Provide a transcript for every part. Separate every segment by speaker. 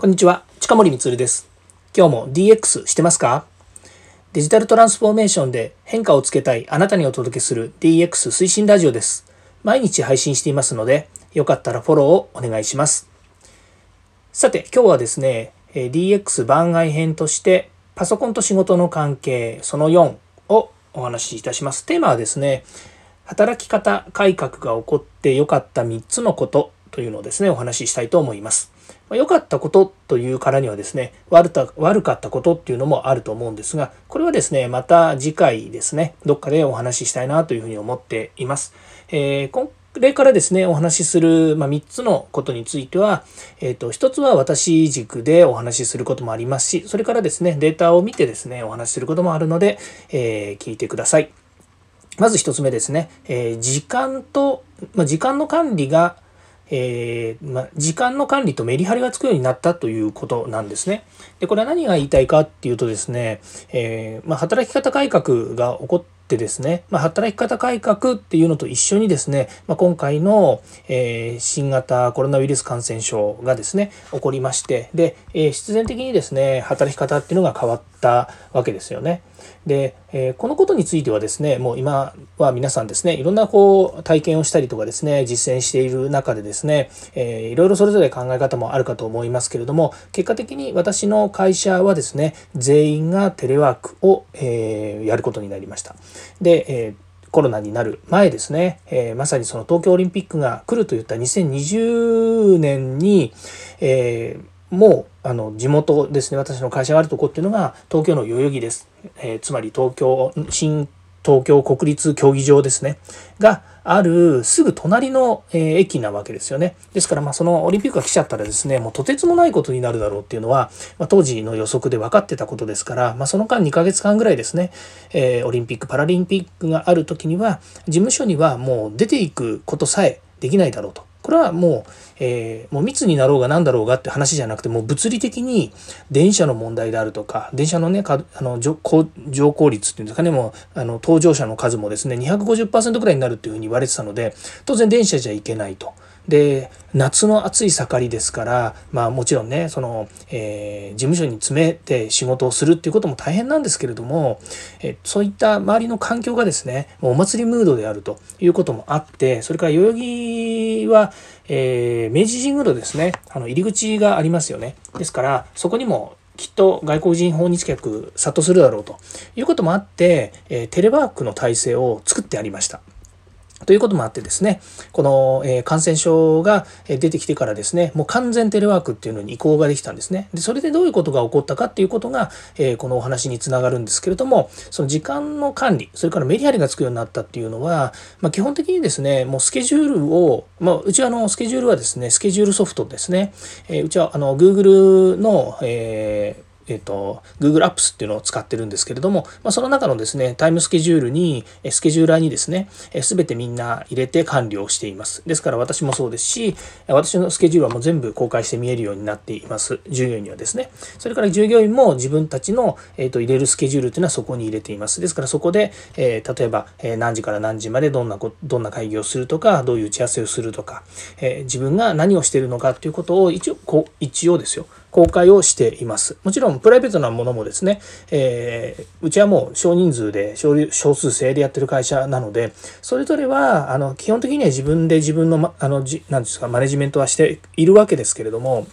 Speaker 1: こんにちは、近森光です。今日も DX してますか？デジタルトランスフォーメーションで変化をつけたいあなたにお届けする DX 推進ラジオです。毎日配信していますので、よかったらフォローをお願いします。さて、今日はですね、DX 番外編として、パソコンと仕事の関係その4をお話しいたします。テーマはですね、働き方改革が起こってよかった3つのことというのをですね、お話ししたいと思います。良かったことというからにはですね悪た悪かったことっていうのもあると思うんですがこれはですねまた次回ですねどっかでお話ししたいなというふうに思っています。えー、これからですねお話しする、まあ、3つのことについては、えーと、1つは私軸でお話しすることもありますしそれからですねデータを見てですねお話しすることもあるので、えー、聞いてください。まず1つ目ですね、え、時間と、まあ、時間の管理がえー、ま時間の管理とメリハリがつくようになったということなんですね。でこれは何が言いたいかっていうとですね、えー、ま働き方改革が起こってですね、ま働き方改革っていうのと一緒にですね、ま今回の、えー、新型コロナウイルス感染症がですね起こりましてで、え必然的にですね働き方っていうのが変わったわけですよね。で、えー、このことについてはですねもう今は皆さんですねいろんなこう体験をしたりとかですね実践している中でですね、えー、いろいろそれぞれ考え方もあるかと思いますけれども結果的に私の会社はですね全員がテレワークを、えー、やることになりました。で、えーコロナになる前ですね、えー、まさにその東京オリンピックが来るといった2020年に、えーもうあの地元ですね私の会社があるとこっていうのが東京の代々木です、えー、つまり東京新東京国立競技場ですね。があるすぐ隣の、え、駅なわけですよね。ですからまあそのオリンピックが来ちゃったらですねもうとてつもないことになるだろうっていうのは、まあ、当時の予測で分かってたことですから、まあ、その間2ヶ月間ぐらいですね、えー、オリンピックパラリンピックがある時には事務所にはもう出ていくことさえできないだろうと。これはもう、えー、もう密になろうが何だろうがって話じゃなくてもう物理的に電車の問題であるとか電車のねあの乗降率っていうんですかねもうあの搭乗者の数もですね250%ぐらいになるっていうふうに言われてたので当然電車じゃいけないと。で夏の暑い盛りですからまあもちろんねその、えー、事務所に詰めて仕事をするっていうことも大変なんですけれども、えそういった周りの環境がですねお祭りムードであるということもあってそれから代々木は、えー、明治神宮のですねあの入り口がありますよねですからそこにもきっと外国人訪日客殺到するだろうということもあって、え、テレワークの体制を作ってありました。ということもあってですね、この、え感染症が出てきてからですね、もう完全テレワークっていうのに移行ができたんですね。で、それでどういうことが起こったかっていうことが、えこのお話につながるんですけれども、その時間の管理、それからメリハリがつくようになったっていうのは、まあ、基本的にですね、もうスケジュールを、まあ、うちはあの、スケジュールはですね、スケジュールソフトですね、えうちはあの、Google の、えーえっ、ー、と、Google Apps っていうのを使ってるんですけれども、まあ、その中のですね、タイムスケジュールに、スケジューラーにですね、すべてみんな入れて管理をしています。ですから私もそうですし、私のスケジュールはもう全部公開して見えるようになっています。従業員にはですね。それから従業員も自分たちの、えー、と入れるスケジュールっていうのはそこに入れています。ですからそこで、えー、例えば、え何時から何時までどんなこ、どんな会議をするとか、どういう打ち合わせをするとか、えー、自分が何をしているのかっていうことを一応、こう一応ですよ。公開をしています。もちろんプライベートなものもですね、えー、うちはもう少人数で少数制でやってる会社なので、それぞれはあの基本的には自分で自分のまあのじなんですかマネジメントはしているわけですけれども、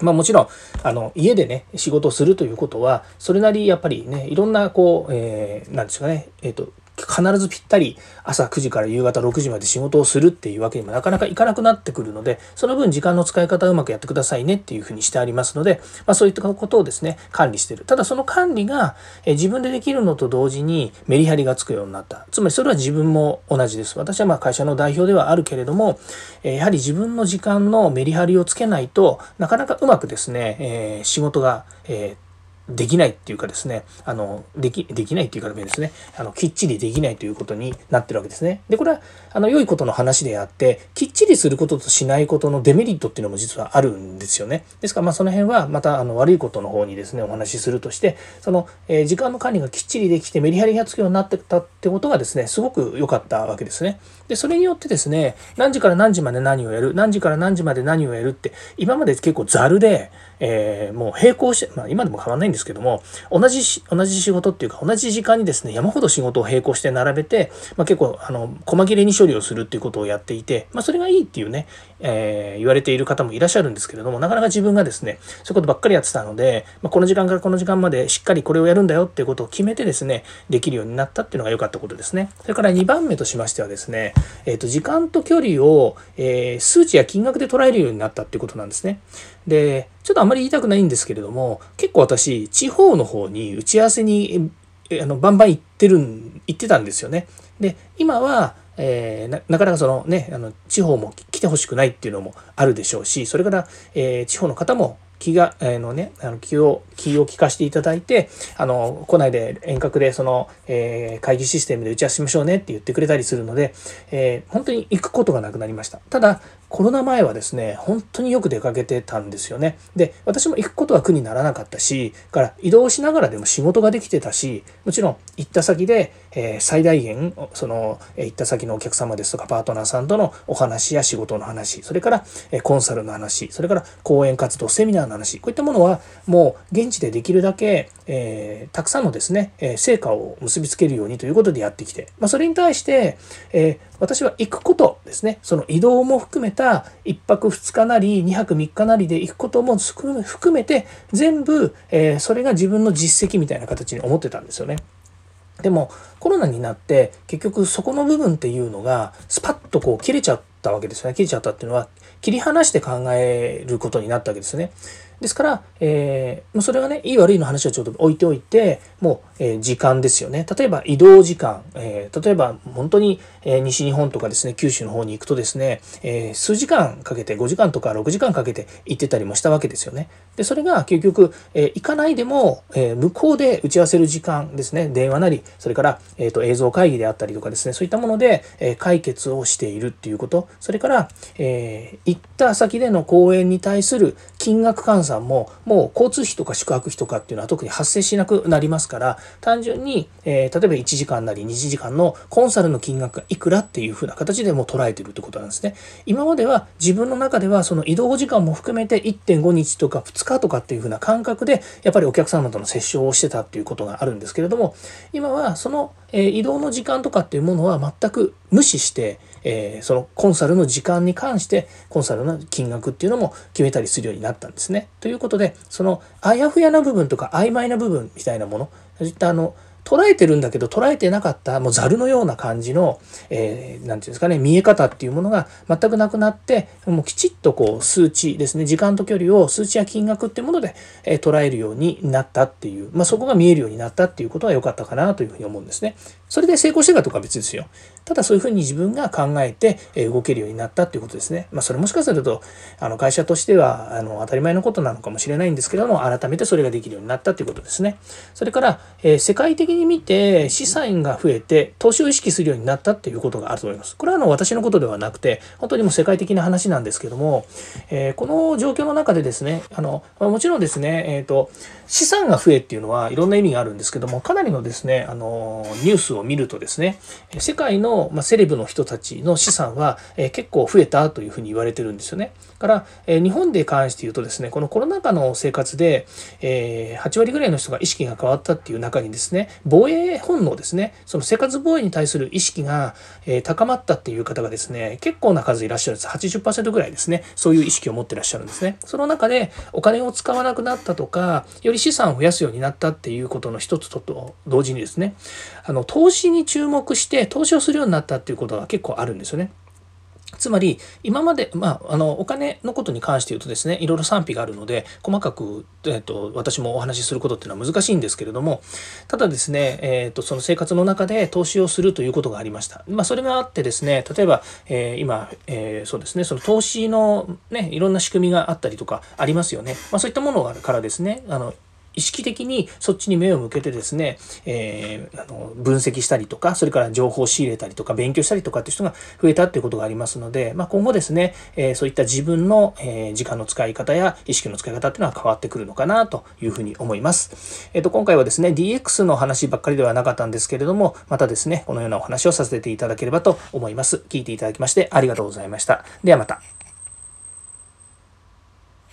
Speaker 1: まあもちろん、あの、家でね、仕事をするということは、それなりやっぱりね、いろんな、こう、えー、なんですかね、えっ、ー、と、必ずぴったり朝9時から夕方6時まで仕事をするっていうわけにもなかなかいかなくなってくるので、その分時間の使い方をうまくやってくださいねっていうふうにしてありますので、まあそういったことをですね、管理してる。ただその管理が自分でできるのと同時にメリハリがつくようになった。つまりそれは自分も同じです。私はまあ会社の代表ではあるけれども、やはり自分の時間のメリハリをつけないとなかなかうまくですね、えー、仕事が、えーできないっていうかですね、あの、でき、できないっていうかですね、あの、きっちりできないということになってるわけですね。で、これは、あの、良いことの話であって、きっちりすることとしないことのデメリットっていうのも実はあるんですよね。ですから、まあ、その辺は、また、あの、悪いことの方にですね、お話しするとして、その、えー、時間の管理がきっちりできて、メリハリがつくようになってたってことがですね、すごく良かったわけですね。で、それによってですね、何時から何時まで何をやる、何時から何時まで何をやるって、今まで結構ざるで、えー、もう並行して、まあ、今でも変わんないんですけども同じ同じ仕事っていうか同じ時間にですね山ほど仕事を並行して並べて、まあ、結構あの細切れに処理をするっていうことをやっていて、まあ、それがいいっていうね、えー、言われている方もいらっしゃるんですけれどもなかなか自分がですねそういうことばっかりやってたので、まあ、この時間からこの時間までしっかりこれをやるんだよっていうことを決めてですねできるようになったっていうのが良かったことですね。それから2番目としましてはですね、えー、と時間と距離を、えー、数値や金額で捉えるようになったっていうことなんですね。でちょっとあまり言いたくないんですけれども結構私地方の方に打ち合わせにあのバンバン行ってるん行ってたんですよね。で今はえー、ななかなかそのねあの地方も来てほしくないっていうのもあるでしょうしそれから、えー、地方の方も気が、えー、のね、あの気を、気を利かしていただいて、あの、来ないで遠隔でその、えー、会議システムで打ち合わせしましょうねって言ってくれたりするので、えー、本当に行くことがなくなりました。ただ、コロナ前はですね、本当によく出かけてたんですよね。で、私も行くことは苦にならなかったし、から移動しながらでも仕事ができてたし、もちろん行った先で、えー、最大限、その、え行った先のお客様ですとかパートナーさんとのお話や仕事の話、それから、えコンサルの話、それから講演活動、セミナーの話、こういったものはもう現地でできるだけ、えー、たくさんのですね、え成果を結びつけるようにということでやってきて、まあ、それに対して、え私は行くことですね、その移動も含めた1泊2日なり2泊3日なりで行くことも含めて全部、えー、それが自分の実績みたいな形に思ってたんですよね。でもコロナになって結局そこの部分っていうのがスパッとこう切れちゃったわけですね切れちゃったっていうのは切り離して考えることになったわけですね。ですから、えー、それがね、いい悪いの話はちょっと置いておいて、もう、えー、時間ですよね。例えば移動時間、えー、例えば本当に、え西日本とかですね、九州の方に行くとですね、え数時間かけて、5時間とか6時間かけて行ってたりもしたわけですよね。で、それが結局、え行かないでも、え向こうで打ち合わせる時間ですね、電話なり、それから、えーと、映像会議であったりとかですね、そういったもので、え解決をしているっていうこと、それから、え行った先での講演に対する金額換算ももう交通費とか宿泊費とかっていうのは特に発生しなくなりますから単純に、えー、例えば1時間なり2時間のコンサルの金額がいくらっていうふうな形でも捉えてるってことなんですね。今までは自分の中ではその移動時間も含めて1.5日とか2日とかっていうふうな感覚でやっぱりお客様との接触をしてたっていうことがあるんですけれども今はその、え移動の時間とかっていうものは全く無視して、えー、そのコンサルの時間に関してコンサルの金額っていうのも決めたりするようになったんですね。ということでそのあやふやな部分とか曖昧な部分みたいなものそういったあの捉えてるんだけど捉えてなかったもうザルのような感じの何、えー、て言うんですかね見え方っていうものが全くなくなってもうきちっとこう数値ですね時間と距離を数値や金額っていうもので、えー、捉えるようになったっていう、まあ、そこが見えるようになったっていうことは良かったかなというふうに思うんですね。それで成功してかとか別ですよ。ただそういうふうに自分が考えて動けるようになったっていうことですね。まあ、それもしかするとあの会社としてはあの当たり前のことなのかもしれないんですけども改めてそれができるようになったっていうことですね。それから、えー、世界的に見て資産が増えて投資を意識するようになったっていうことがあると思います。これはあの私のことではなくて本当にもう世界的な話なんですけども、えー、この状況の中でですねあの、まあ、もちろんですね、えーと、資産が増えっていうのはいろんな意味があるんですけどもかなりのですねあのニュースを見るとですね世界の、セレブの人たちの資産は、結構増えたというふうに言われてるんですよね。から、日本で関して言うとですねこのコロナ禍の生活で、8割ぐらいの人が意識が変わったっていう中にですね防衛本能ですねその生活防衛に対する意識が、高まったっていう方がですね結構な数いらっしゃるんです80%ぐらいですねそういう意識を持ってらっしゃるんですね。その中でお金を使わなくなったとかより資産を増やすようになったっていうことの一つと同時にですねあの投資に注目して投資をするようになったっていうことが結構あるんですよね。つまり今まで、まあ、あのお金のことに関して言うとですねいろいろ賛否があるので細かく、えーと、私もお話しすることっていうのは難しいんですけれどもただですね、えーと、その生活の中で投資をするということがありました。まあ、それがあってですね例えば、えー、今、えー、そうですねその投資の、ね、いろんな仕組みがあったりとかありますよね。まあ、そういったものからですねあの意識的にそっちに目を向けてですね、えー、あの分析したりとか、それから情報を仕入れたりとか、勉強したりとかっていう人が増えたっていうことがありますので、まあ、今後ですね、えー、そういった自分の、えー、時間の使い方や意識の使い方っていうのは変わってくるのかなというふうに思います。えっ、と、今回はですね、DX の話ばっかりではなかったんですけれども、またですね、このようなお話をさせていただければと思います。聞いていただきましてありがとうございました。ではまた。